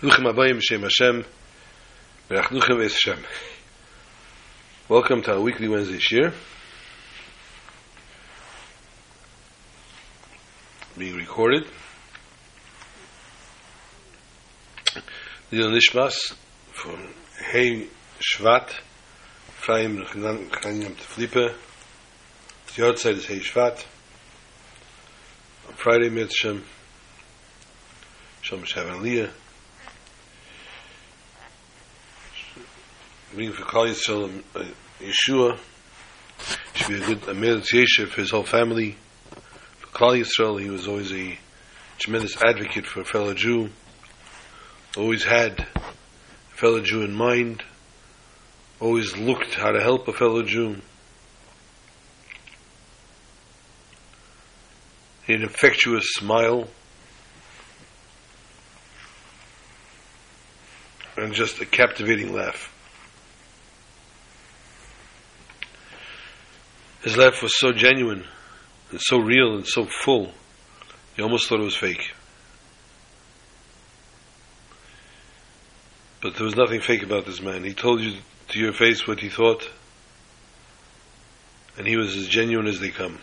Welcome to our weekly Wednesday shir. Being recorded. Lil Nishmas from Hey Shvat Freim Chanyam Teflippe The outside is Hey Shvat. On Friday Mitzvah Shalom Shabbat Aliyah bring for Kali Yisrael uh, Yeshua. Should be a good a meditation for his whole family. For Kali Yisrael he was always a tremendous advocate for a fellow Jew. Always had a fellow Jew in mind. Always looked how to help a fellow Jew. An infectious smile. And just a captivating laugh His laugh was so genuine and so real and so full, you almost thought it was fake. But there was nothing fake about this man. He told you to your face what he thought, and he was as genuine as they come.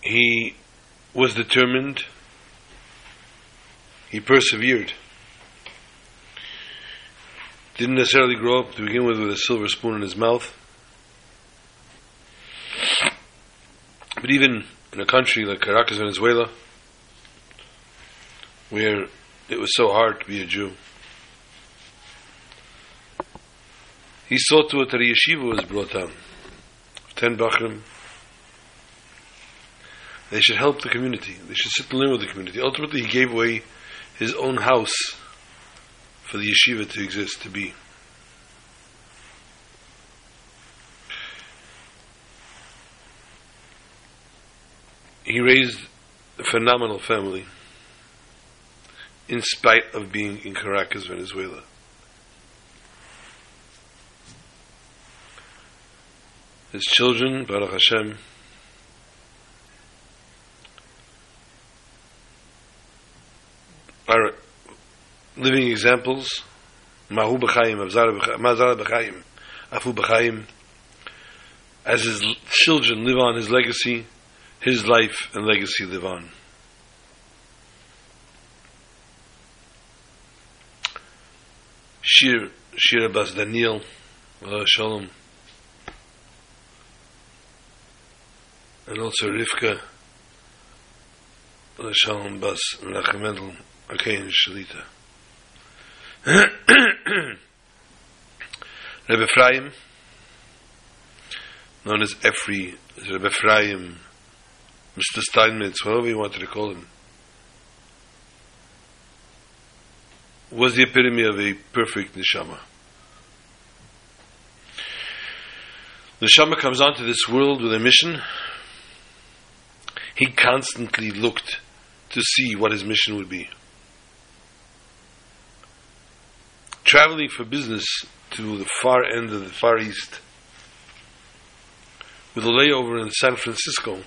He was determined. He persevered didn't necessarily grow up to begin with with a silver spoon in his mouth. But even in a country like Caracas, Venezuela, where it was so hard to be a Jew, he saw to it that a yeshiva was brought down. Ten bachrim. They should help the community. They should sit and live with the community. Ultimately, he gave away his own house for the yeshiva to exist, to be. He raised a phenomenal family in spite of being in Caracas, Venezuela. His children, Baruch Hashem, are living examples. Mahu b'chaim, Mazara b'chaim, Afu b'chaim. As his children live on his legacy, his life and legacy live on. Shir, Shir Bas Daniel, Shalom, and also Rivka, Shalom Bas Nachemedel, Akain Shalita. Rebbe Ephraim, known as Efri, Rebbe Ephraim, Mr. Steinmetz, whatever you wanted to call him, was the epitome of a perfect neshama. The neshama comes onto this world with a mission. He constantly looked to see what his mission would be. Traveling for business to the far end of the Far East with a layover in San Francisco.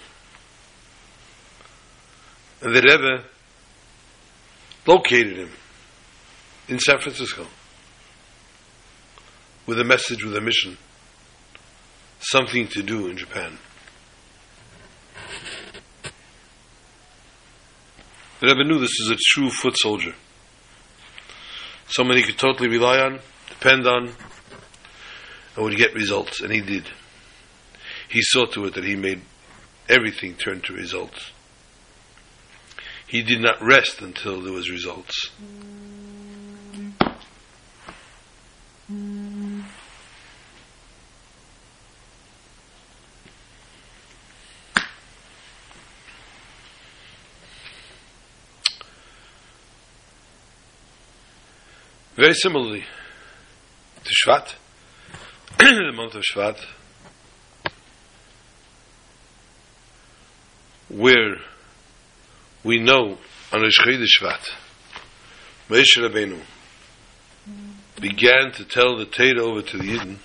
And the Rebbe located him in San Francisco with a message, with a mission, something to do in Japan. The Rebbe knew this is a true foot soldier someone he could totally rely on, depend on, and would get results, and he did. He saw to it that he made everything turn to results. He did not rest until there was results. Mm. Very similarly to Shvat, the month of Shvat, where we know on Rosh Shvat, Moshe Rabbeinu began to tell the Torah over to the Yidden,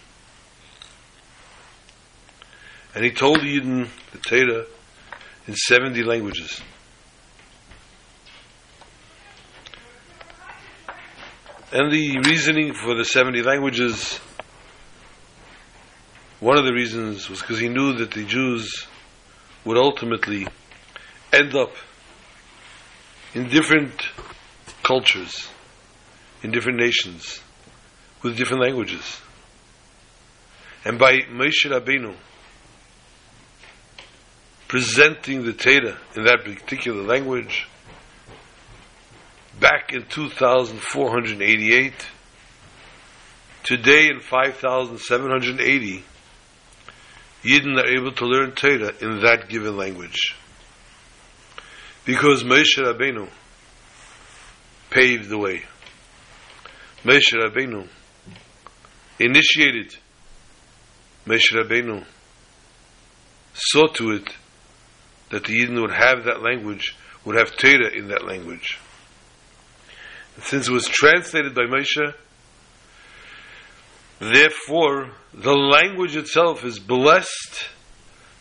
and he told the Yidden the Torah in 70 languages. And the reasoning for the 70 languages, one of the reasons was because he knew that the Jews would ultimately end up in different cultures, in different nations, with different languages. And by Moshe Rabbeinu presenting the Torah in that particular language, back in 2488, today in 5780, Yidden are able to learn Torah in that given language. Because Moshe Rabbeinu paved the way. Moshe Rabbeinu initiated. Moshe Rabbeinu saw to it that the Yidden would have that language, would have Torah in that language. Since it was translated by Moshe, therefore the language itself is blessed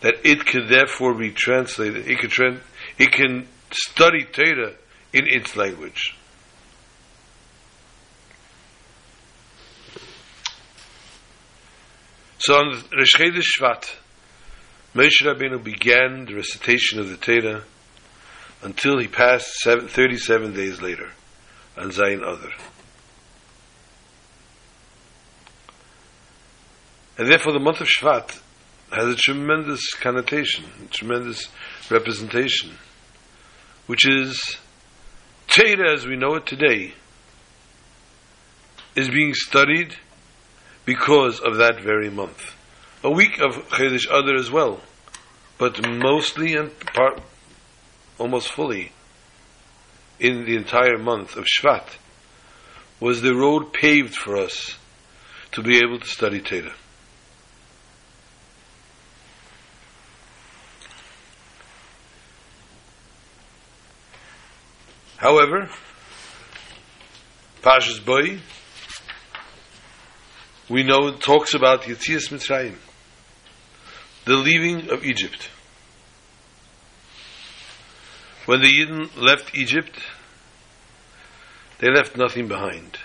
that it can therefore be translated. It can, tra- it can study Torah in its language. So on Rosh Chodesh Shvat, Moshe Rabbeinu began the recitation of the Torah until he passed seven, 37 days later on Zayin Adar. And therefore the month of Shvat has a tremendous connotation, a tremendous representation, which is Torah as we know it today is being studied because of that very month. A week of Chodesh Adar as well, but mostly and part, almost fully, in the entire month of Shvat, was the road paved for us to be able to study Torah. However, Pashas Boy, we know talks about Yetzias Mitzrayim, the leaving of Egypt. When the Yidden left Egypt, they left nothing behind.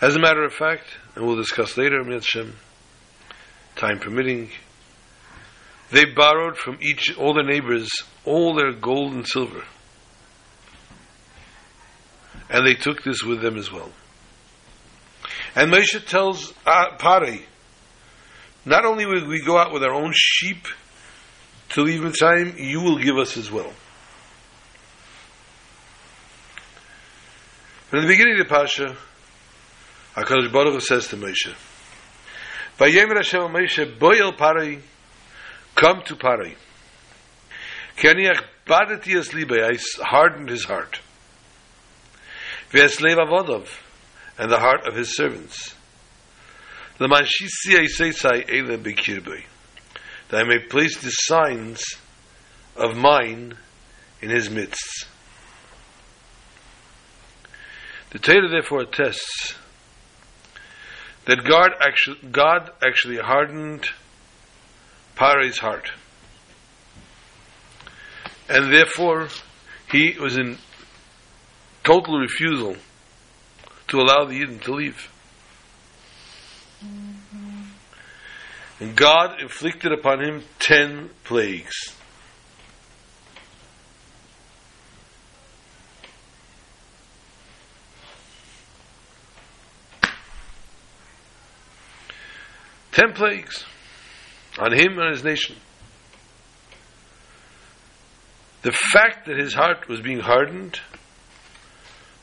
As a matter of fact, and we'll discuss later, Mitzvah, time permitting, they borrowed from each, all their neighbors, all their gold and silver. And they took this with them as well. And Moshe tells uh, Pari, not only will we go out with our own sheep to leave in time, you will give us as well. But in the beginning of the Pasha, HaKadosh Baruch Hu says to Moshe, Vayemer Hashem Moshe, Boyel Pari, come to Pari. Keniach badati es libe, I hardened his heart. V'es lev avodov, and the heart of his servants. Leman shisi eiseisai ele bekirbe, that I may place the signs of mine in his midst. The Torah therefore attests that God actually, God actually hardened Pare's heart. And therefore, he was in total refusal to allow the Yidden to leave. Mm-hmm. And God inflicted upon him ten plagues. Ten plagues on him and his nation. The fact that his heart was being hardened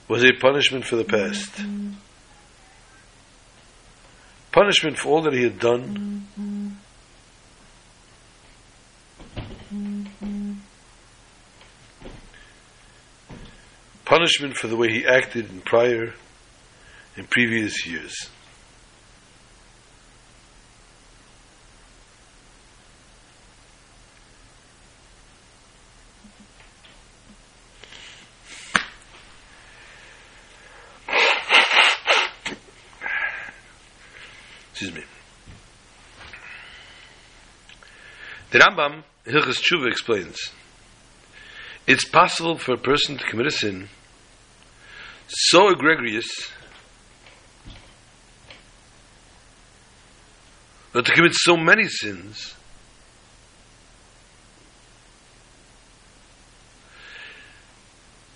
was a punishment for the past. Punishment for all that he had done. Punishment for the way he acted in prior in previous years. Excuse me. The Rambam, Hilchas Tshuva, explains it's possible for a person to commit a sin so egregious but to commit so many sins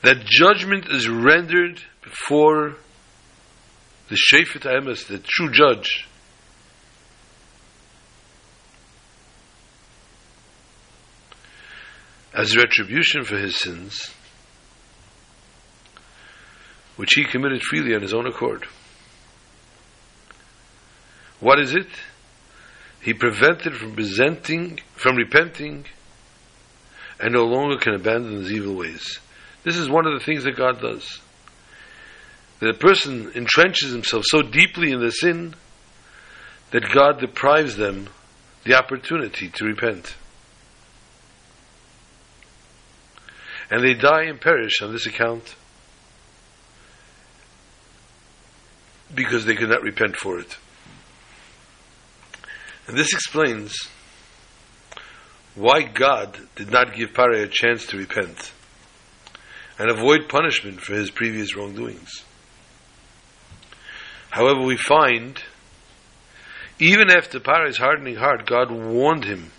that judgment is rendered before the Shefet Emes, the true judge, as retribution for his sins, which he committed freely on his own accord. What is it? He prevented from presenting, from repenting, and no longer can abandon his evil ways. This is one of the things that God does. That a person entrenches himself so deeply in the sin that God deprives them the opportunity to repent. And they die and perish on this account because they could not repent for it. And this explains why God did not give Pare a chance to repent and avoid punishment for his previous wrongdoings. However, we find, even after Paro's hardening heart, God warned him,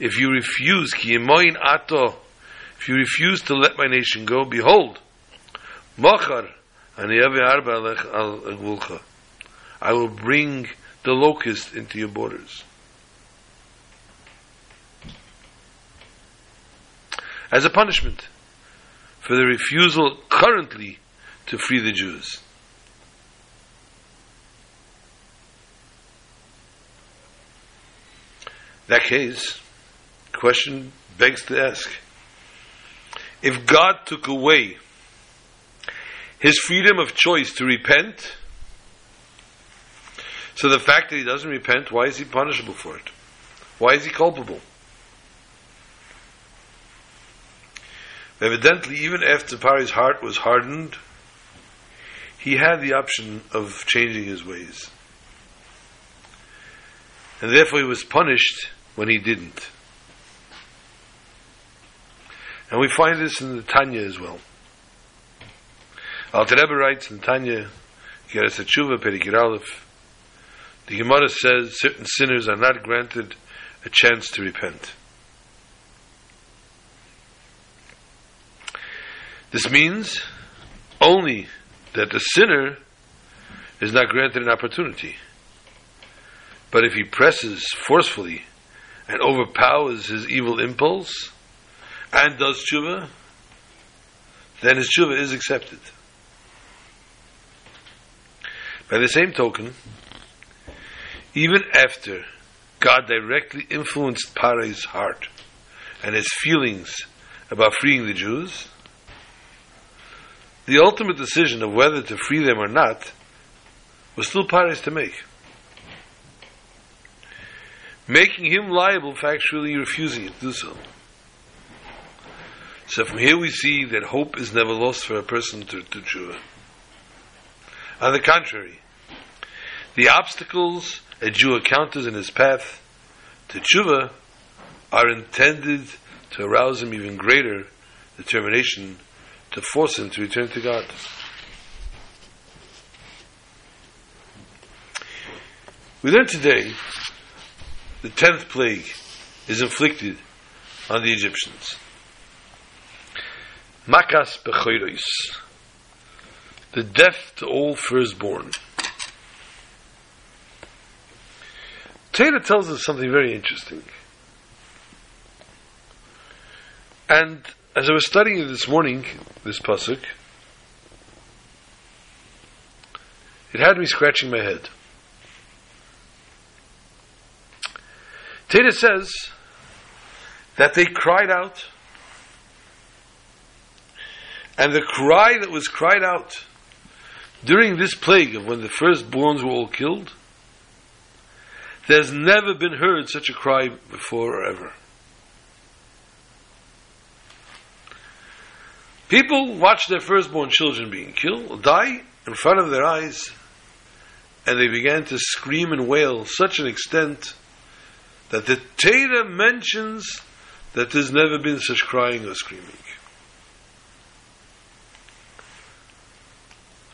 if you refuse, ki ato, if you refuse to let my nation go, behold, mochar, I will bring the locust into your borders. As a punishment for the refusal currently to free the Jews. that case, question begs to ask if God took away his freedom of choice to repent, so the fact that he doesn't repent, why is he punishable for it? Why is he culpable? Evidently, even after Pari's heart was hardened, he had the option of changing his ways. And therefore he was punished when he didn't. And we find this in the Tanya as well. Alter Rebbe writes in Tanya, Geras Tshuva, Perikir Aleph, the Gemara says certain sinners are not granted a chance to repent. This means only that the sinner is not granted an opportunity. But if he presses forcefully and overpowers his evil impulse and does tshuva, then his tshuva is accepted. By the same token, even after God directly influenced Pare's heart and his feelings about freeing the Jews, the ultimate decision of whether to free them or not was still Pare's to make making him liable for actually refusing to do so. So from here we see that hope is never lost for a person to, to tshuva. On the contrary, the obstacles a Jew encounters in his path to tshuva are intended to arouse him even greater determination to force him to return to God. We learn today the tenth plague is inflicted on the Egyptians. Makas bechoiros, the death to all firstborn. Taylor tells us something very interesting. And as I was studying this morning, this pasuk, it had me scratching my head. Tita says that they cried out, and the cry that was cried out during this plague of when the firstborns were all killed, there's never been heard such a cry before or ever. People watch their firstborn children being killed, die in front of their eyes, and they began to scream and wail such an extent that the Torah mentions that there's never been such crying or screaming.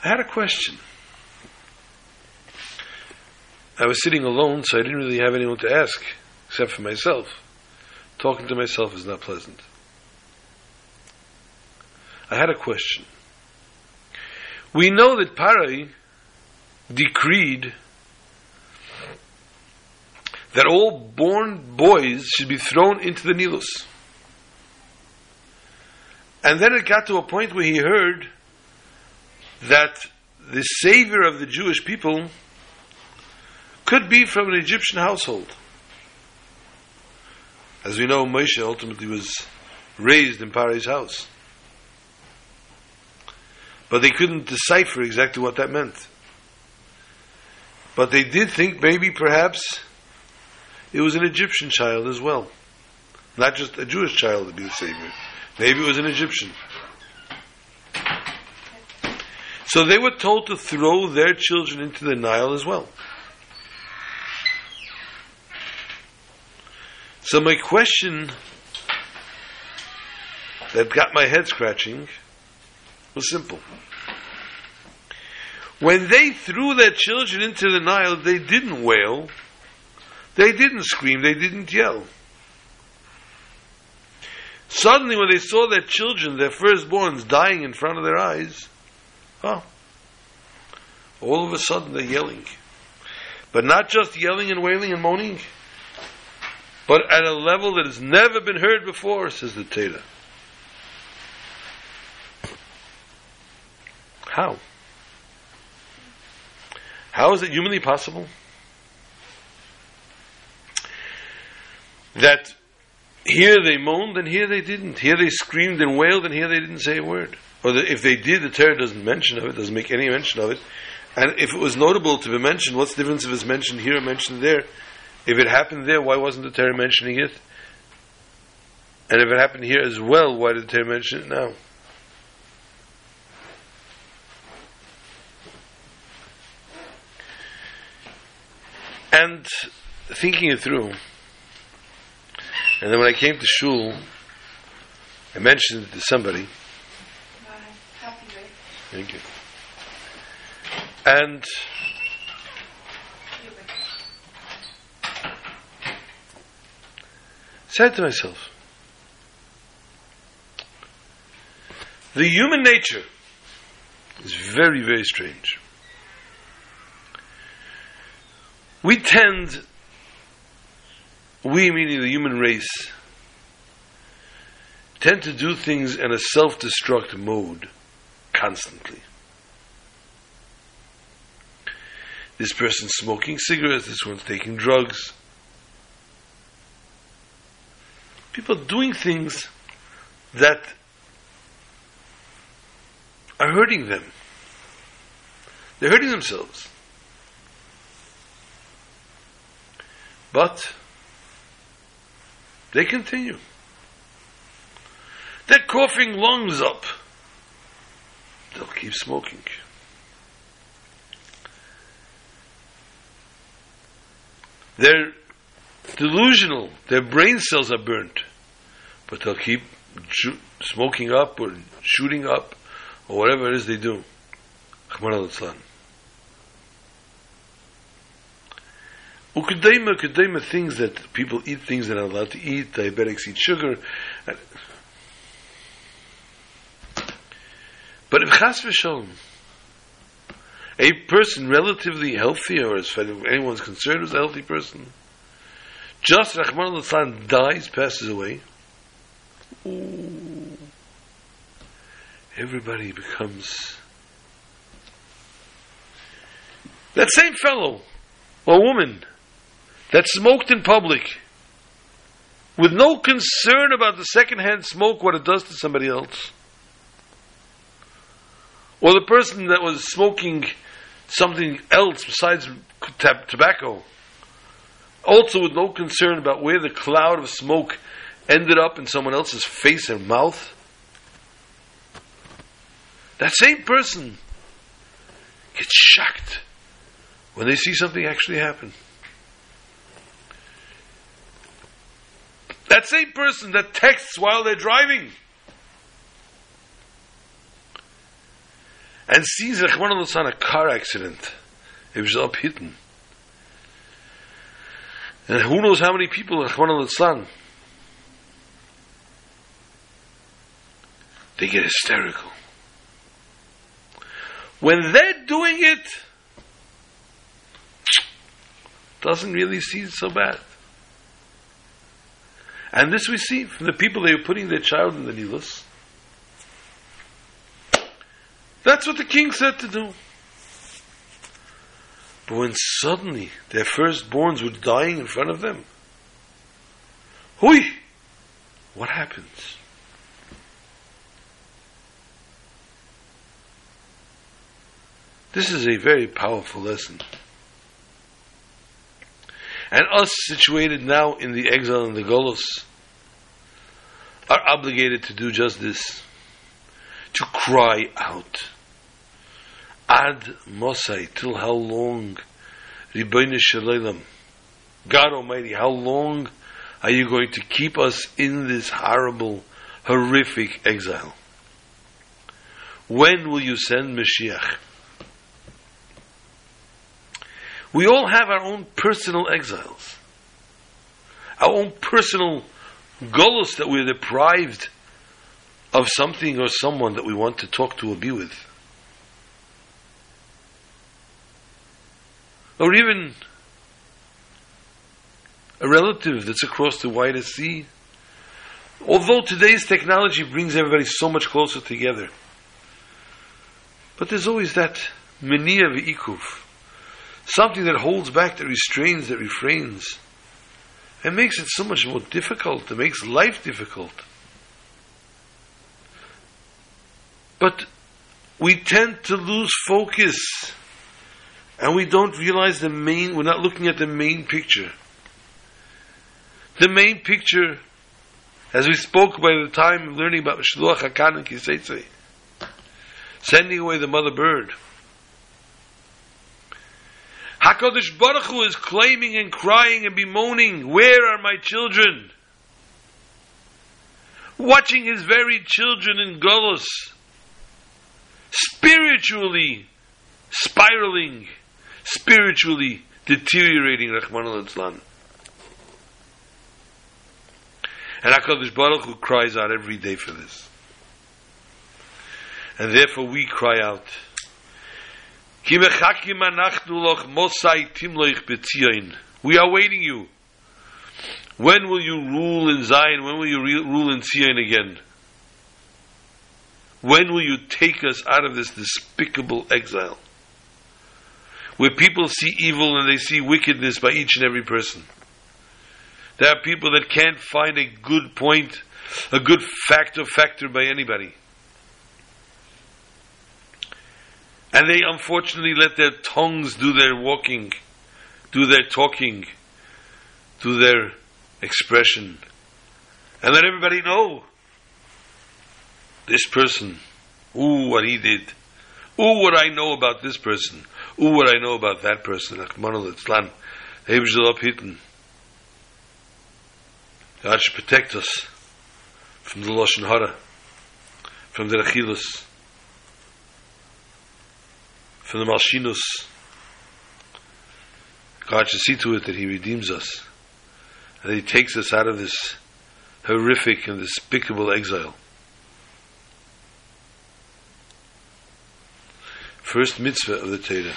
I had a question. I was sitting alone, so I didn't really have anyone to ask, except for myself. Talking to myself is not pleasant. I had a question. We know that Parai decreed that all born boys should be thrown into the Nilus. And then it got to a point where he heard that the savior of the Jewish people could be from an Egyptian household. As we know, Moshe ultimately was raised in Parai's house. But they couldn't decipher exactly what that meant. But they did think maybe perhaps it was an Egyptian child as well. Not just a Jewish child to be the Savior. Maybe it was an Egyptian. So they were told to throw their children into the Nile as well. So my question that got my head scratching was simple. When they threw their children into the Nile, they didn't wail, they didn't scream, they didn't yell. Suddenly, when they saw their children, their firstborns, dying in front of their eyes, oh, all of a sudden they're yelling. But not just yelling and wailing and moaning, but at a level that has never been heard before, says the Torah. How? How is it humanly possible that here they moaned and here they didn't? Here they screamed and wailed and here they didn't say a word. Or that if they did, the Torah doesn't mention of it, doesn't make any mention of it. And if it was notable to be mentioned, what's the difference if it's mentioned here or mentioned there? If it happened there, why wasn't the Torah mentioning it? And if it happened here as well, why did the Torah mention it now? And thinking it through, and then when I came to shul, I mentioned it to somebody. Thank you. And said to myself, the human nature is very, very strange. We tend, we meaning the human race, tend to do things in a self destruct mode constantly. This person's smoking cigarettes, this one's taking drugs. people doing things that are hurting them. They're hurting themselves. But they continue. They're coughing lungs up. They'll keep smoking. They're delusional. Their brain cells are burnt. But they'll keep smoking up or shooting up or whatever it is they do. Ukadema, ukadema things that people eat things that are allowed to eat, diabetics eat sugar. But if chas v'sholem, a person relatively healthy, or as anyone's concerned, is a healthy person, just Rahman al dies, passes away, ooh, everybody becomes that same fellow or woman that smoked in public with no concern about the secondhand smoke, what it does to somebody else. Or the person that was smoking something else besides tobacco also with no concern about where the cloud of smoke ended up in someone else's face and mouth. That same person gets shocked when they see something actually happen. That same person that texts while they're driving and sees Rachman a car accident. It was up hidden. And who knows how many people Rachman al they get hysterical. When they're doing it, doesn't really seem so bad. And this we see from the people they are putting their child in the Nilus. That's what the king said to do. But when suddenly their firstborns were dying in front of them, hui, what happens? This is a very powerful lesson. And us situated now in the exile and the Golos are obligated to do just this. To cry out. Ad Mosai, till how long? God Almighty, how long are you going to keep us in this horrible, horrific exile? When will you send Mashiach? We all have our own personal exiles, our own personal goals that we're deprived of something or someone that we want to talk to or be with. Or even a relative that's across the widest sea. Although today's technology brings everybody so much closer together, but there's always that mania v'ikuv something that holds back, that restrains, that refrains. It makes it so much more difficult. It makes life difficult. But we tend to lose focus and we don't realize the main, we're not looking at the main picture. The main picture, as we spoke by the time of learning about Shluach HaKan and Ki Seitzei, sending away the mother bird. HaKadosh Baruch Hu is claiming and crying and bemoaning, Where are my children? Watching his very children in Golos, spiritually spiraling, spiritually deteriorating, Rahman al And HaKadosh Baruch Hu cries out every day for this. And therefore we cry out, we are waiting you. When will you rule in Zion? When will you re- rule in Zion again? When will you take us out of this despicable exile? Where people see evil and they see wickedness by each and every person. There are people that can't find a good point, a good fact or factor by anybody. And they unfortunately let their tongues do their walking, do their talking, do their expression. And let everybody know this person, ooh, what he did. Ooh, what I know about this person. Ooh, what I know about that person. God should protect us from the Lashon Hara, from the Rechilus, from the Malshinus. God should see to it that He redeems us, and that He takes us out of this horrific and despicable exile. First mitzvah of the Torah.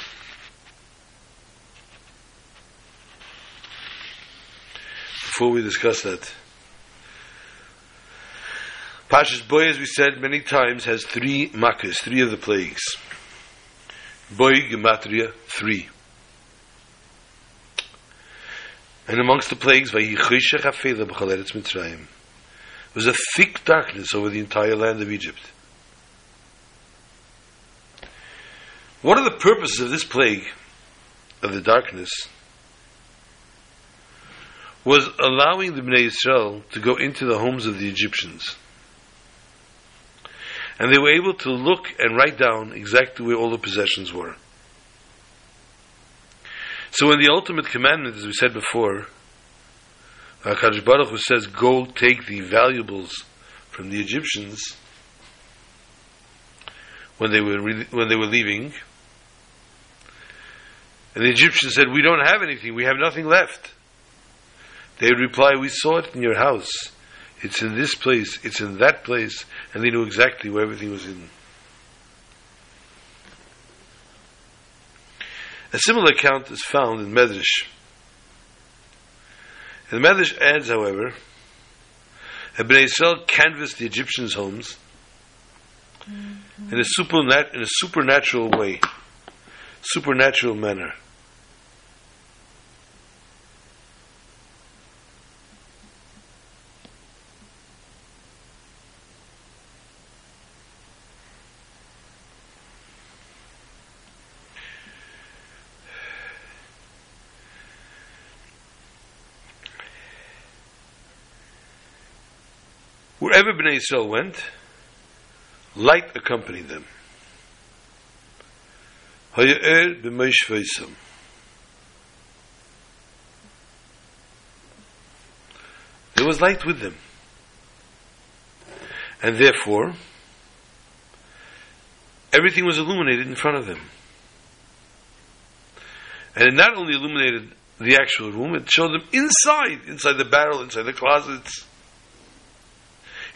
Before we discuss that, Pashas Boy, as we said many times, has three makkahs, three of the plagues. Boy Gematria 3. And amongst the plagues, was a thick darkness over the entire land of Egypt. One of the purposes of this plague, of the darkness, was allowing the Bnei Yisrael to go into the homes of the Egyptians and they were able to look and write down exactly where all the possessions were. So in the ultimate commandment, as we said before, HaKadosh Baruch Hu says, go take the valuables from the Egyptians. When they were re- when they were leaving. And the Egyptians said, "We don't have anything. We have nothing left." They would reply, "We saw it in your house. It's in this place. It's in that place." And they knew exactly where everything was in. A similar account is found in Medrash. And the Medrash adds, however, that Bnei Israel canvassed the Egyptians' homes mm-hmm. in, a supernat- in a supernatural way, supernatural manner. Wherever Bnei Yisrael went, light accompanied them. There was light with them. And therefore, everything was illuminated in front of them. And it not only illuminated the actual room, it showed them inside, inside the barrel, inside the closets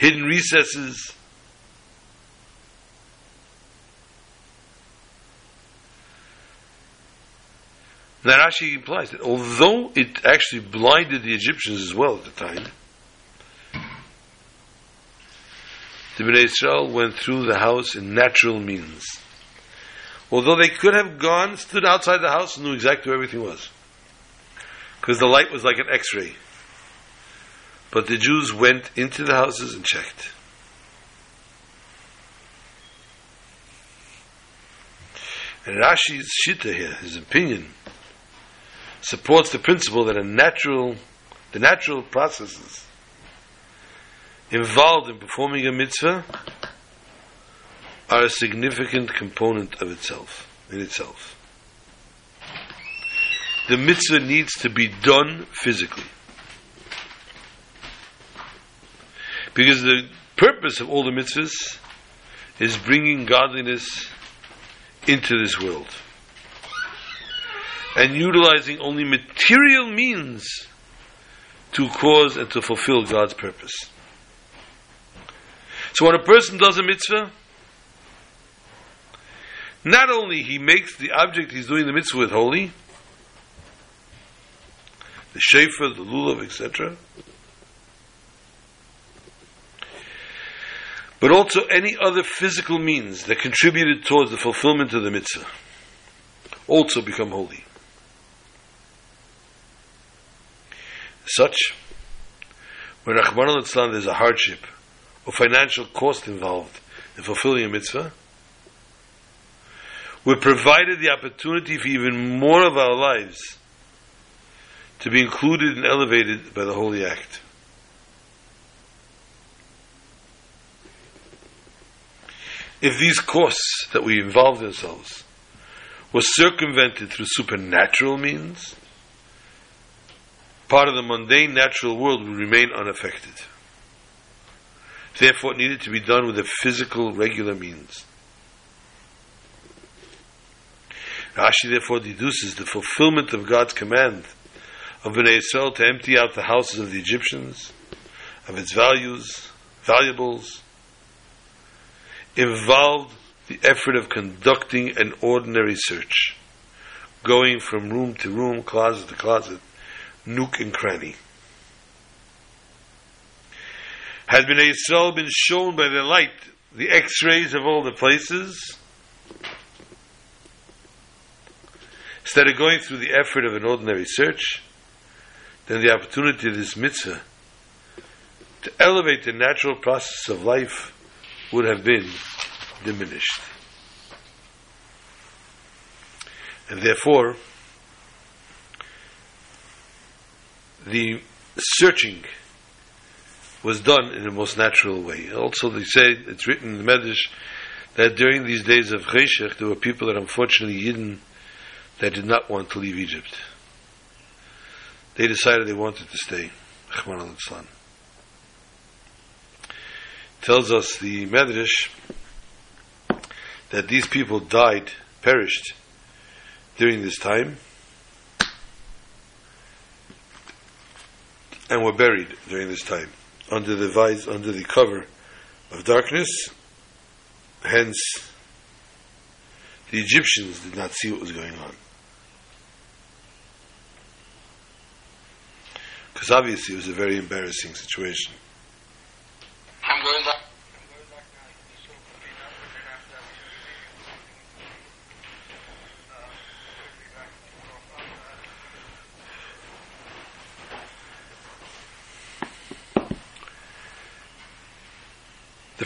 hidden recesses. That actually implies that although it actually blinded the Egyptians as well at the time, the Bnei Israel went through the house in natural means. Although they could have gone, stood outside the house, and knew exactly where everything was. Because the light was like an x ray. But the Jews went into the houses and checked. And Rashi's shita here, his opinion, supports the principle that a natural, the natural processes involved in performing a mitzvah are a significant component of itself, in itself. The mitzvah needs to be done physically. Because the purpose of all the mitzvahs is bringing godliness into this world. And utilizing only material means to cause and to fulfill God's purpose. So when a person does a mitzvah, not only he makes the object he's doing the mitzvah with holy, the shofar, the lulav, etc., but also any other physical means that contributed towards the fulfillment of the mitzvah also become holy. Such, when Rahman al there's a hardship or financial cost involved in fulfilling a mitzvah, we're provided the opportunity for even more of our lives to be included and elevated by the holy act. if these costs that we involved ourselves were circumvented through supernatural means, part of the mundane natural world would remain unaffected. Therefore, it needed to be done with a physical, regular means. Rashi therefore deduces the fulfillment of God's command of Bnei Israel to empty out the houses of the Egyptians, of its values, valuables, involved the effort of conducting an ordinary search, going from room to room, closet to closet, nook and cranny. Had Bnei Yisrael been shown by the light the x-rays of all the places, instead of going through the effort of an ordinary search, then the opportunity of this mitzvah to elevate the natural process of life would have been diminished. And therefore, the searching was done in the most natural way. Also, they say, it's written in the Medrash, that during these days of Choshech, there were people that unfortunately Yidden that did not want to leave Egypt. They decided they wanted to stay. Rahman al tells us the Medrash that these people died, perished during this time, and were buried during this time under the vise, under the cover of darkness. Hence, the Egyptians did not see what was going on. Because obviously it was a very embarrassing situation.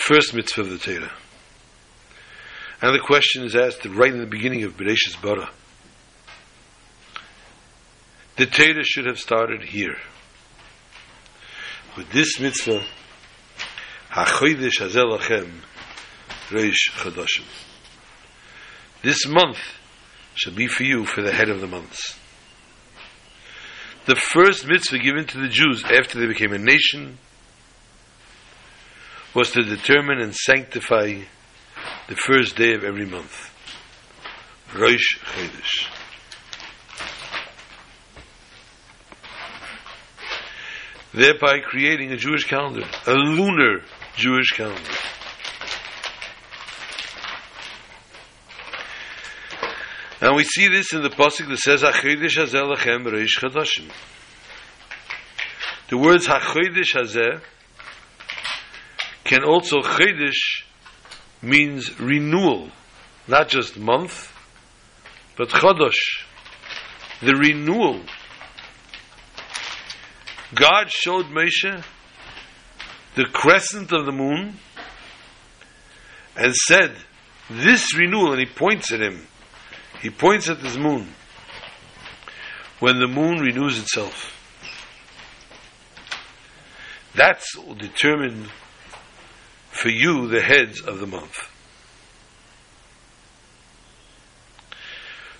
First mitzvah of the Torah. And the question is asked right in the beginning of Bereshit Bara. The Torah should have started here. With this mitzvah, HaChodesh Hazeh Lachem Reish Chadashim. This month shall be for you for the head of the months. The first mitzvah given to the Jews after they became a nation was to determine and sanctify the first day of every month. Rosh Chodesh. Thereby creating a Jewish calendar, a lunar Jewish calendar. And we see this in the pasuk that says "Hachodesh Hazeh Lachem Reish Chadashim." The words "Hachodesh Hazeh" can also Chodesh means renewal, not just month, but Chodosh, the renewal. God showed Moshe the crescent of the moon and said, This renewal, and he points at him, he points at this moon, when the moon renews itself. That's determined for you the heads of the month.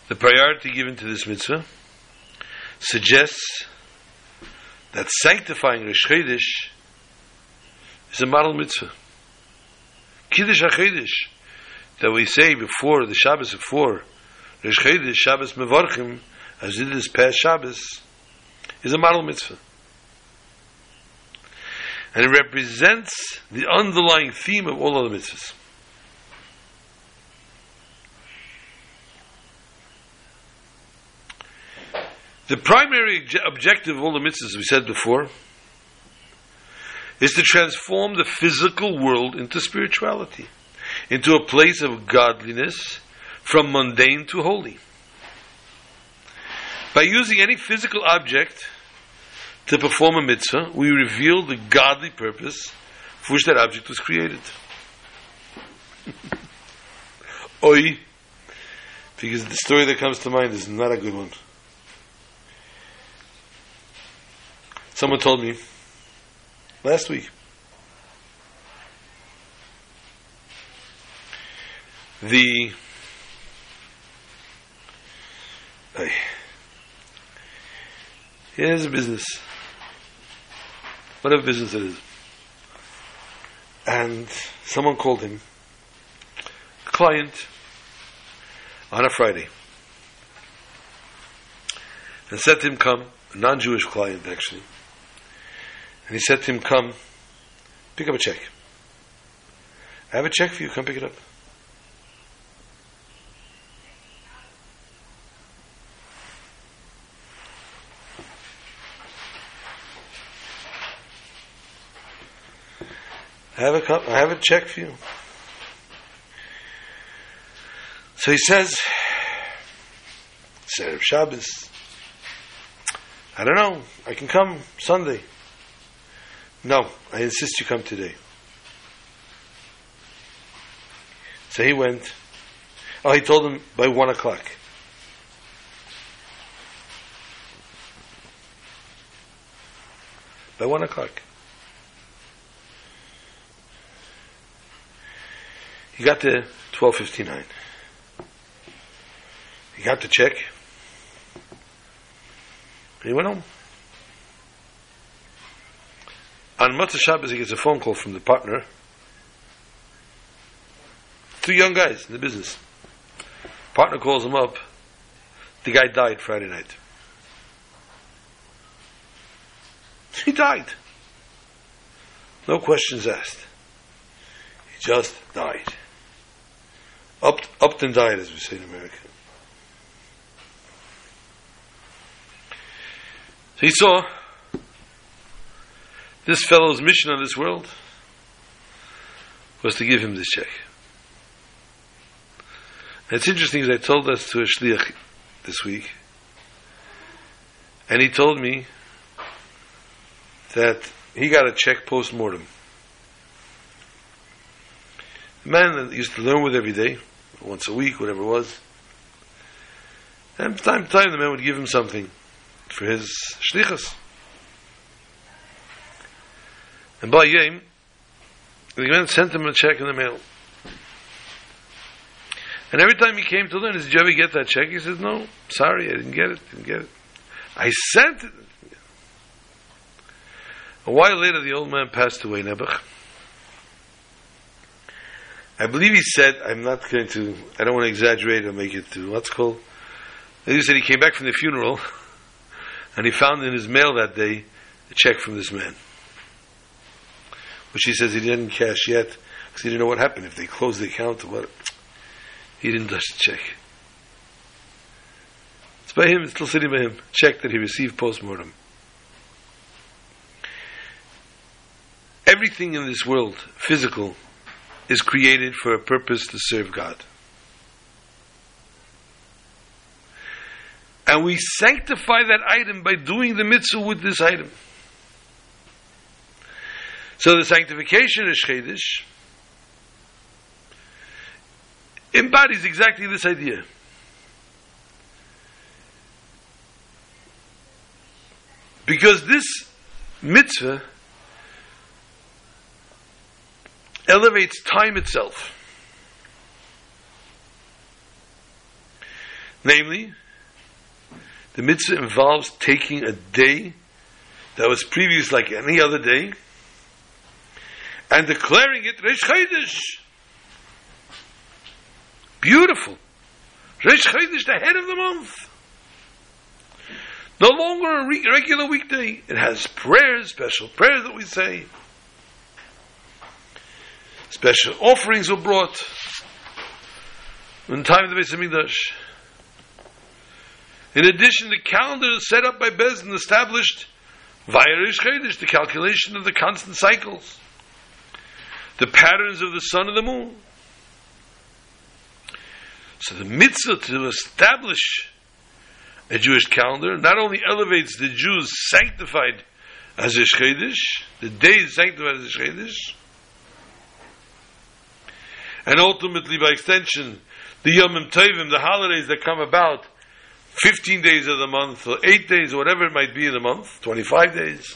The priority given to this mitzvah suggests that sanctifying Rosh Chodesh is a model mitzvah. Kiddush HaChodesh that we say before the Shabbos before Rosh Chodesh, Shabbos Mevorchim, as it is past Shabbos, is a model mitzvah. And it represents the underlying theme of all other mitzvahs. The primary objective of all the mitzvahs, we said before, is to transform the physical world into spirituality, into a place of godliness, from mundane to holy. By using any physical object to perform a mitzvah, we reveal the godly purpose for which that object was created. Oi, because the story that comes to mind is not a good one. Someone told me last week the Ay. he a business whatever business it is. And someone called him. A client on a Friday. And said to him come. A non-Jewish client actually. And he said to him, Come, pick up a check. I have a check for you, come pick it up. I have a cup, I have a check for you. So he says, Saturday Shabbos. I don't know. I can come Sunday. No, I insist you come today. So he went. Oh, he told him by one o'clock. By one o'clock. He got to twelve fifty nine. He got the check. He went home. On Motzei Shabbos, he gets a phone call from the partner. two young guys in the business. Partner calls him up. The guy died Friday night. He died. No questions asked. He just died. Up, and died, as we say in America. So he saw this fellow's mission on this world was to give him this check. And it's interesting as I told us to a shliach this week, and he told me that he got a check post mortem. The man that used to learn with every day, once a week, whatever it was, and from time to time the man would give him something for his shlichus. And by Yom, the man sent him a check in the mail. And every time he came to learn, he said, Did you ever get that check? He said, No, sorry, I didn't get it, didn't get it. I sent it. A while later, the old man passed away, Nebuch. I believe he said, I'm not going to, I don't want to exaggerate or make it to, what's called? He said he came back from the funeral and he found in his mail that day a check from this man. Which he says he didn't cash yet because he didn't know what happened if they closed the account or what. He didn't touch the check. It's by him, it's still sitting by him. Check that he received post mortem. Everything in this world, physical, is created for a purpose to serve God. And we sanctify that item by doing the mitzvah with this item. So the sanctification of Shchedish embodies exactly this idea. Because this mitzvah elevates time itself. Namely, the mitzvah involves taking a day that was previous like any other day and declaring it Reish Chodesh. Beautiful. Reish Chodesh, the head of the month. No longer a re- regular weekday. It has prayers, special prayers that we say. Special offerings were brought in time of the Beis Hamikdash. In addition, the calendar set up by Beis Din established via Rish Chodesh, the calculation of the constant cycles, the patterns of the sun and the moon. So the mitzvah to establish a Jewish calendar not only elevates the Jews sanctified as Rish Chodesh, the day sanctified as Rish Chodesh, and ultimately by extension, the Yom Tovim, the holidays that come about 15 days of the month, or 8 days, or whatever it might be in the month, 25 days.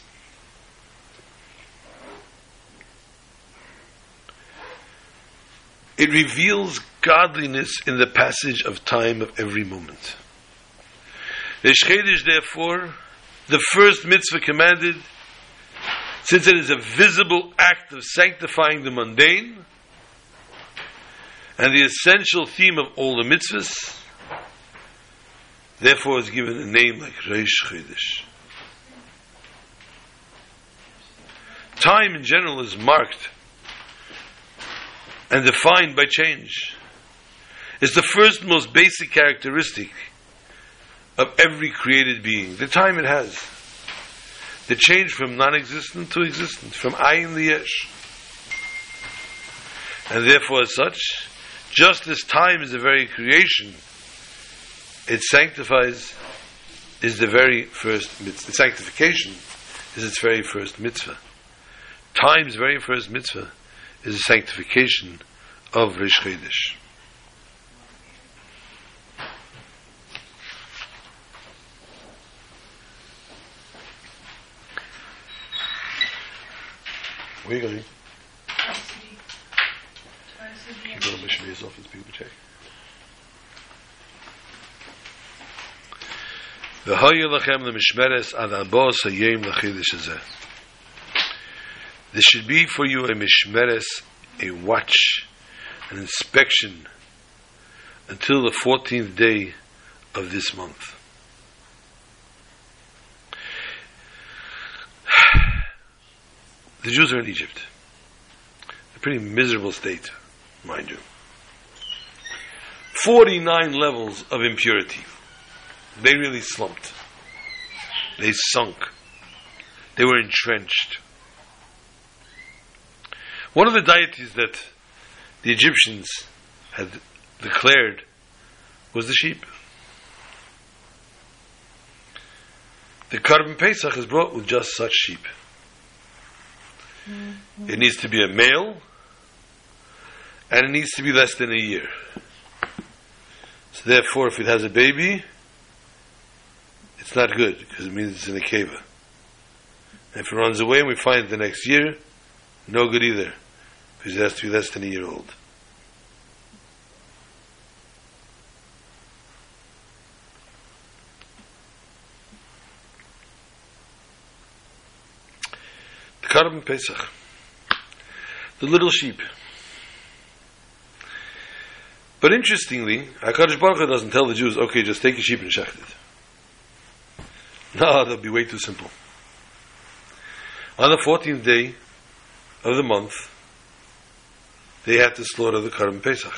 It reveals godliness in the passage of time of every moment. The Shchedish, therefore, the first mitzvah commanded, since it is a visible act of sanctifying the mundane, and the essential theme of all the mitzvahs, therefore is given a name like Reish Chodesh. Time in general is marked and defined by change. It's the first most basic characteristic of every created being, the time it has. The change from non-existent to existent, from ayin liyesh. And therefore as such, just as time is the very creation, it sanctifies is the very first mitzvah. Sanctification is its very first mitzvah. Time's very first mitzvah is the sanctification of Rish are you going? This Bibliothek. There should be for you a mishmeres, a watch, an inspection, until the 14th day of this month. The Jews are in Egypt. A pretty miserable state, mind you. 49 levels of impurity. They really slumped. They sunk. They were entrenched. One of the deities that the Egyptians had declared was the sheep. The Karban Pesach is brought with just such sheep. Mm-hmm. It needs to be a male, and it needs to be less than a year. So therefore, if it has a baby, it's not good because it means it's in a cave. And if it runs away and we find it the next year, no good either because it has to be less than a year old. The Karban Pesach, the little sheep. But interestingly, HaKadosh Baruch Hu doesn't tell the Jews, okay, just take a sheep and shecht it. No, that would be way too simple. On the 14th day of the month, they had to slaughter the Karban Pesach.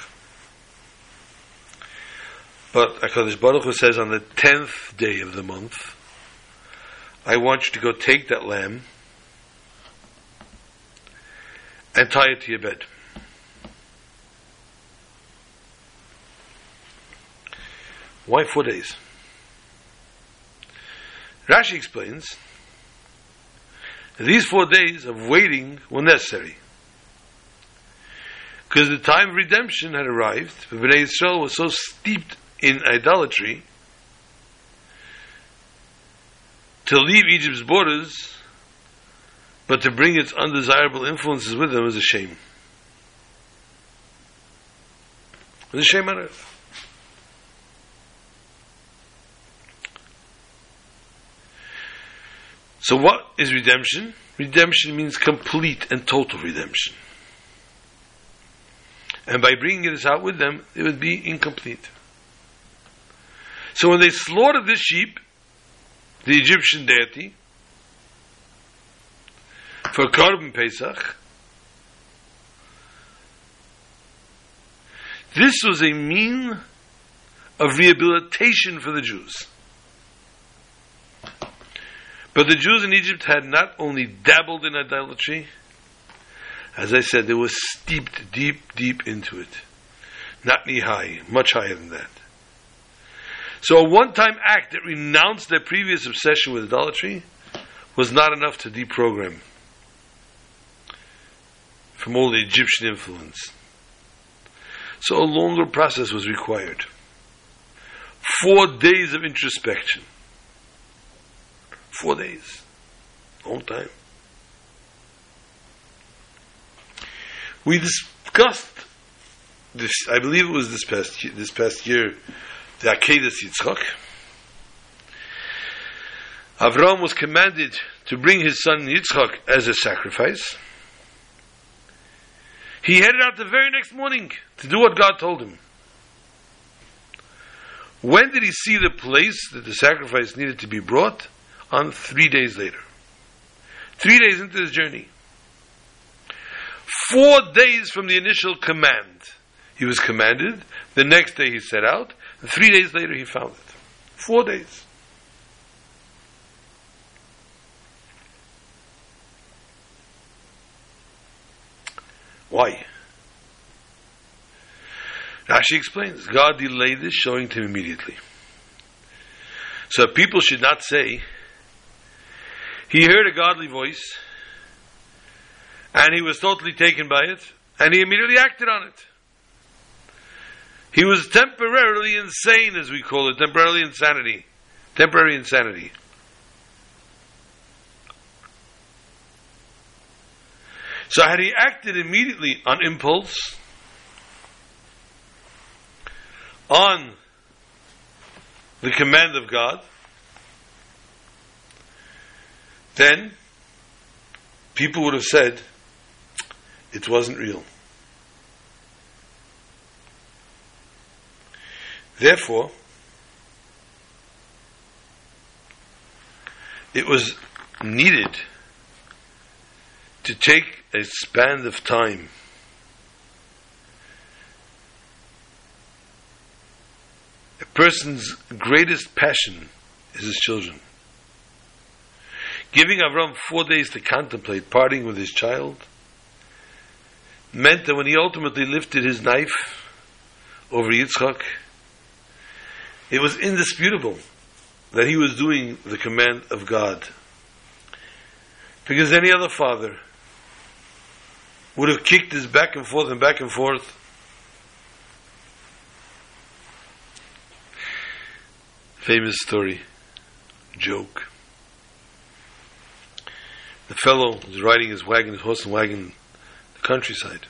But HaKadosh Baruch Hu says on the 10th day of the month, I want you to go take that lamb and tie it to your bed. Why four days? Rashi explains these four days of waiting were necessary. Because the time of redemption had arrived, Bnei Yisrael was so steeped in idolatry to leave Egypt's borders, but to bring its undesirable influences with them was a shame. Was a shame on earth. So what is redemption? Redemption means complete and total redemption. And by bringing this out with them, it would be incomplete. So when they slaughtered this sheep, the Egyptian deity, for Karban Pesach, this was a mean of rehabilitation for the Jews. But the Jews in Egypt had not only dabbled in idolatry, as I said, they were steeped deep, deep into it. Not knee high, much higher than that. So a one time act that renounced their previous obsession with idolatry was not enough to deprogram from all the Egyptian influence. So a longer process was required. Four days of introspection. Four days. Long time. We discussed this, I believe it was this past this past year, the Akedah Yitzchak. Avram was commanded to bring his son Yitzchak as a sacrifice. He headed out the very next morning to do what God told him. When did he see the place that the sacrifice needed to be brought? On three days later. Three days into his journey. Four days from the initial command, he was commanded. The next day he set out. And three days later he found it. Four days. Why? Rashi explains, God delayed this, showing to him immediately. So people should not say, he heard a godly voice, and he was totally taken by it, and he immediately acted on it. He was temporarily insane, as we call it, temporarily insanity. Temporary insanity. So, had he acted immediately on impulse, on the command of God, then people would have said, it wasn't real. Therefore, it was needed to take a span of time a person's greatest passion is his children. Giving Avram four days to contemplate parting with his child meant that when he ultimately lifted his knife over Yitzchak, it was indisputable that he was doing the command of God. Because any other father would have kicked his back and forth and back and forth. Famous story, joke. The fellow is riding his wagon, his horse and wagon, the countryside.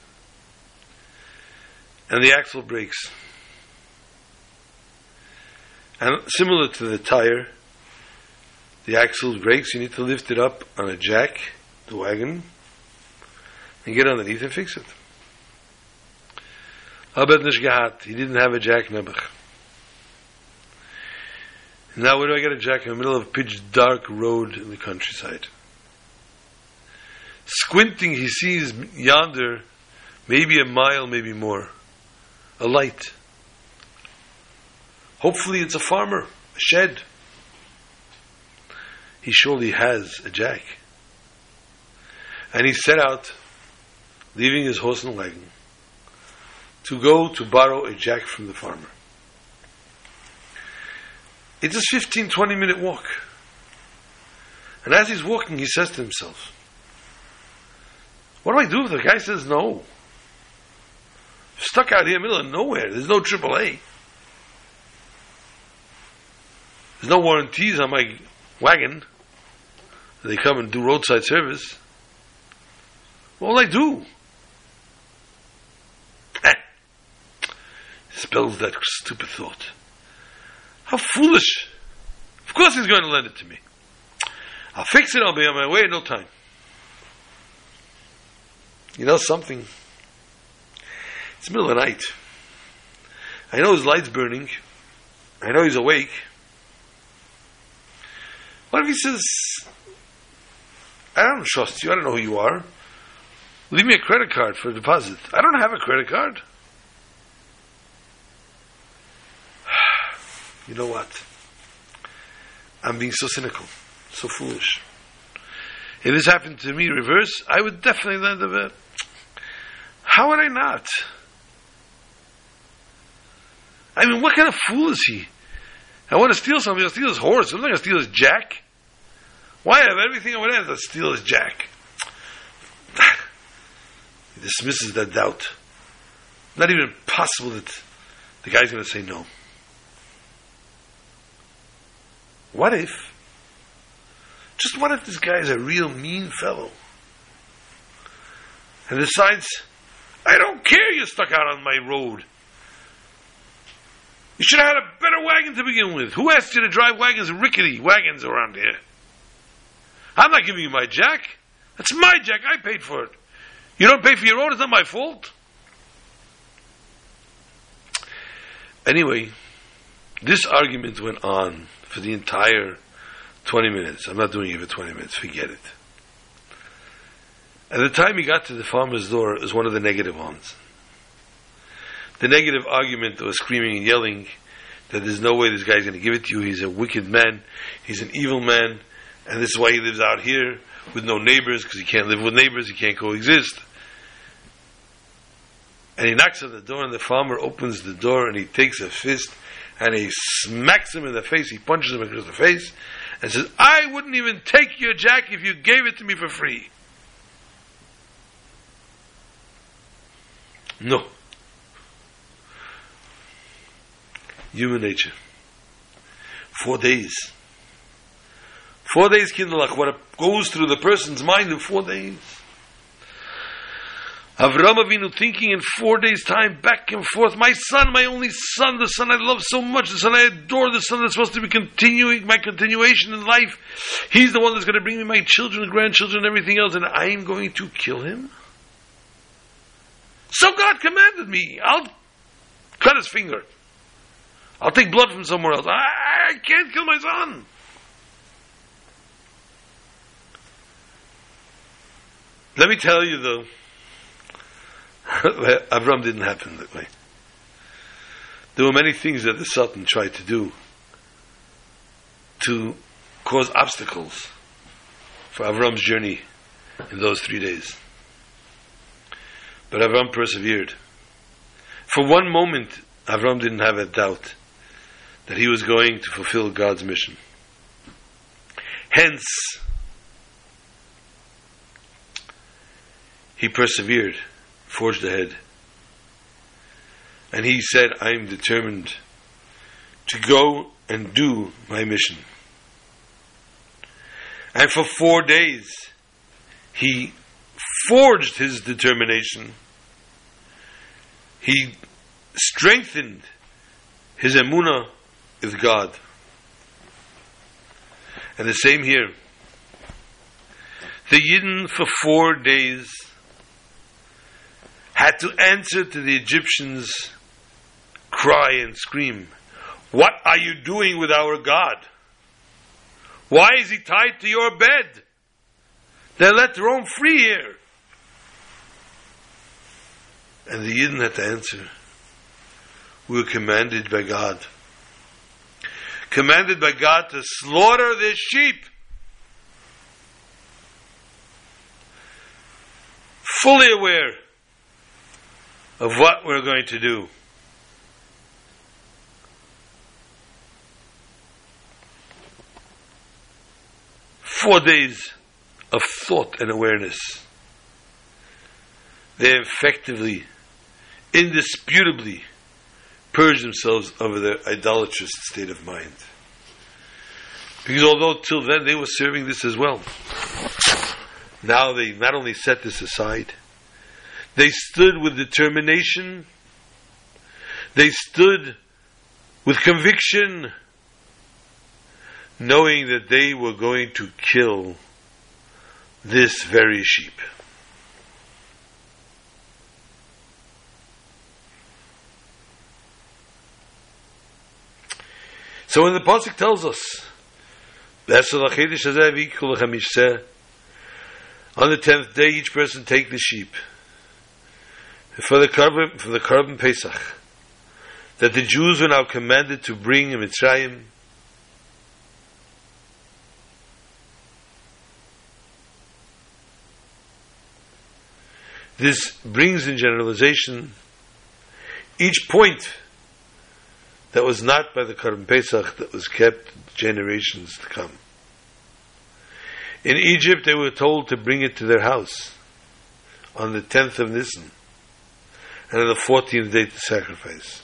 And the axle breaks. And similar to the tire, the axle breaks, you need to lift it up on a jack, the wagon, and get underneath and fix it. Abed nicht gehat. He didn't have a jack nebuch. Now where do I get a jack in the middle of a pitch dark road in the countryside? Squinting, he sees yonder, maybe a mile, maybe more, a light. Hopefully it's a farmer, a shed. He surely has a jack. And he set out, leaving his horse and wagon, to go to borrow a jack from the farmer. It's a 15, 20 minute walk. And as he's walking, he says to himself, What do I do if the guy says no? Stuck out here in the middle of nowhere. There's no AAA. There's no warranties on my wagon. They come and do roadside service. What will I do? Eh. Spells that stupid thought. How foolish. Of course he's going to lend it to me. I'll fix it, I'll be on my way in no time. You know something? It's middle of the night. I know his light's burning. I know he's awake. What if he says, I don't trust you, I don't know who you are. Leave me a credit card for a deposit. I don't have a credit card. You know what? I'm being so cynical, so foolish. If this happened to me reverse, I would definitely lend a bit. How would I not? I mean, what kind of fool is he? I want to steal something, I'll steal his horse. I'm not going to steal his jack. Why have everything I would have to steal his jack? he dismisses that doubt. Not even possible that the guy's going to say no. What if? Just what if this guy is a real mean fellow? And decides, I don't care you're stuck out on my road. You should have had a better wagon to begin with. Who asked you to drive wagons, rickety wagons around here? I'm not giving you my jack. That's my jack. I paid for it. You don't pay for your own, it's not my fault. Anyway, this argument went on for the entire 20 minutes. I'm not doing it for 20 minutes. Forget it. At the time he got to the farmer's door, was one of the negative ones. The negative argument was screaming and yelling that there's no way this guy's going to give it to you. He's a wicked man. He's an evil man. And this is why he lives out here with no neighbors, because he can't live with neighbors. He can't coexist. And he knocks on the door, and the farmer opens the door, and he takes a fist, and he smacks him in the face. He punches him across the face, and says, I wouldn't even take your jack if you gave it to me for free. No. Human nature. Four days. Four days, Kinderlach, what goes through the person's mind in four days. Avram Avinu thinking in four days' time, back and forth. My son, my only son, the son I love so much, the son I adore, the son that's supposed to be continuing my continuation in life. He's the one that's going to bring me my children, grandchildren, and everything else, and I'm going to kill him. So God commanded me. I'll cut his finger. I'll take blood from somewhere else. I, I can't kill my son. Let me tell you though, Avram didn't happen that way. There were many things that the Satan tried to do to cause obstacles for Avram's journey in those three days. But Avram persevered. For one moment, Avram didn't have a doubt that he was going to fulfill God's mission. Hence, he persevered, forged ahead. And he said, I am determined to go and do my mission. And for four days, he forged his determination. He strengthened his emuna with God. And the same here. The Yidden for four days had to answer to the Egyptians' cry and scream, What are you doing with our God? Why is he tied to your bed? They let Rome free here. And the Yidden had to answer, We were commanded by God. Commanded by God to slaughter the sheep. Fully aware of what we're going to do. Four days of thought and awareness. They effectively, indisputably, purge themselves of their idolatrous state of mind. Because although till then they were serving this as well, now they not only set this aside, they stood with determination, they stood with conviction, knowing that they were going to kill this very sheep. So when the Pasuk tells us, on the tenth day each person take the sheep for the Karban for the Karban Pesach that the Jews were now commanded to bring in Mitzrayim. This brings in generalization each point that was not by the Karban Pesach that was kept generations to come. In Egypt, they were told to bring it to their house on the 10th of Nisan and on the 14th day to sacrifice.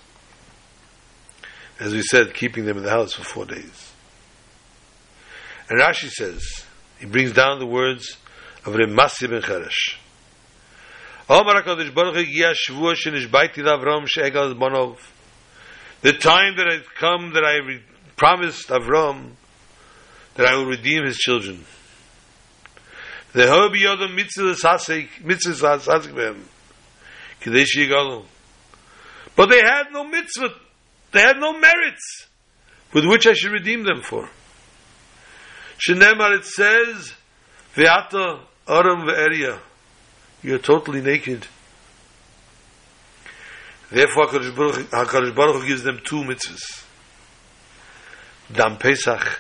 As we said, keeping them in the house for four days. And Rashi says, he brings down the words of Remasi ben Cheresh. The time that has come that I re- promised Avram that I will redeem his children. The hobi yodam mitzvahs hasek, mitzvahs behem. Kadesh. But they had no mitzvah, they had no merits with which I should redeem them for. Shenemar it says, Ve'ata aram ve'eria. You're totally naked. Therefore, HaKadosh Baruch Hu gives them two mitzvahs. Dam Pesach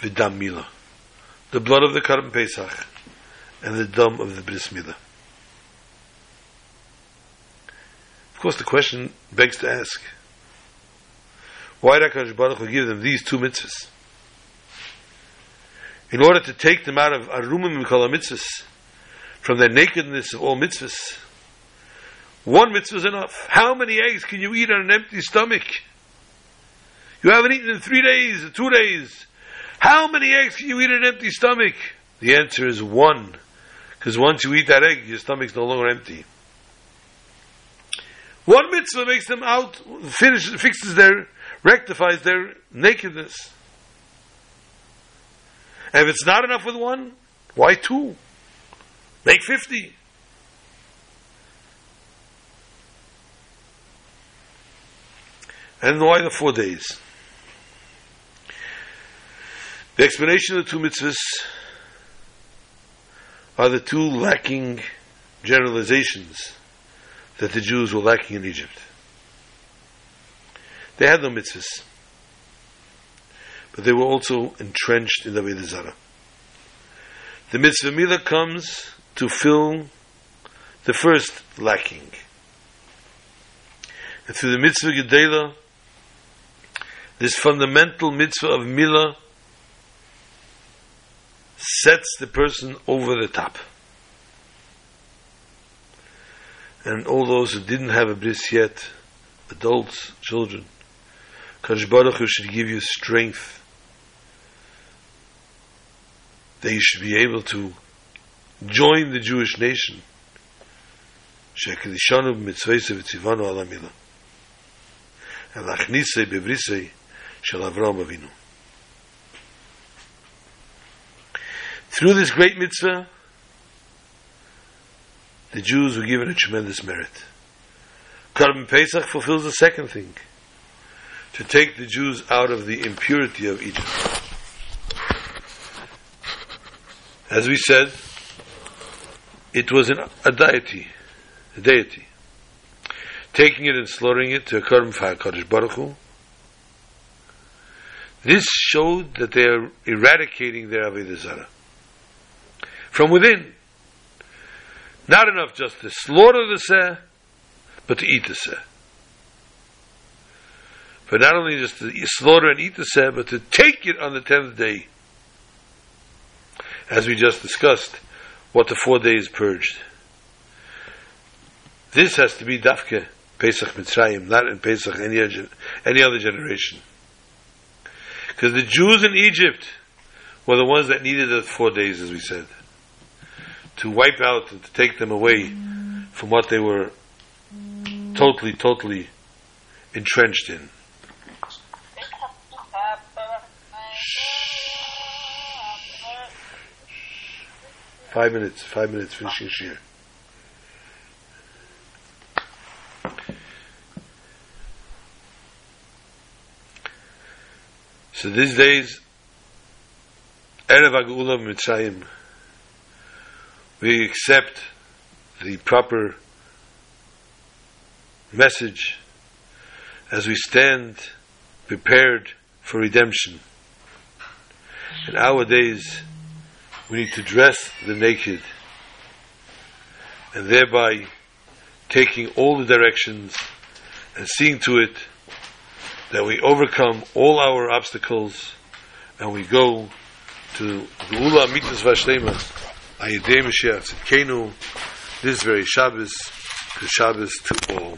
v'dam Mila. The blood of the Karban Pesach and the dam of the Bris Milah. Of course, the question begs to ask, why did HaKadosh Baruch Hu give them these two mitzvahs? In order to take them out of Arumim Mikol mitzvahs, from their nakedness of all mitzvahs. One mitzvah is enough. How many eggs can you eat on an empty stomach? You haven't eaten in three days, two days. How many eggs can you eat on an empty stomach? The answer is one. Because once you eat that egg, your stomach's no longer empty. One mitzvah makes them out, finishes, fixes their, rectifies their nakedness. And if it's not enough with one, why two? Make 50. And why the four days? The explanation of the two mitzvahs are the two lacking generalizations that the Jews were lacking in Egypt. They had no mitzvahs, but they were also entrenched in the Avodah Zarah. The mitzvah milah comes to fill the first lacking. And through the mitzvah gedela, this fundamental mitzvah of mila sets the person over the top. And all those who didn't have a bris yet, adults, children, Kadosh Baruch Hu should give you strength that you should be able to join the Jewish nation. Shekadishanu b'mitzvayse v'tzivanu ala. And lachnisei b'brisei של Avram Avinu. Through this great mitzvah, the Jews were given a tremendous merit. Karban Pesach fulfills the second thing, to take the Jews out of the impurity of Egypt. As we said, it was an, a deity, a deity. Taking it and slaughtering it to a Karban for Baruch Hu, this showed that they are eradicating their Avodah Zarah from within. Not enough just to slaughter the seh, but to eat the seh. But not only just to slaughter and eat the seh, but to take it on the tenth day. As we just discussed, what the four days purged. This has to be Dafke, Pesach Mitzrayim, not in Pesach any any other generation. Because the Jews in Egypt were the ones that needed the four days, as we said to wipe out and to take them away from what they were totally, totally entrenched in. Five minutes, five minutes finishing shir. So these days, Erev Agula Mitzrayim, we accept the proper message as we stand prepared for redemption. In our days, we need to dress the naked and thereby taking all the directions and seeing to it that we overcome all our obstacles and we go to Geula Amitas Vashlema Ayidei Mashiach Tzidkenu, this very Shabbos, Shabbos to all.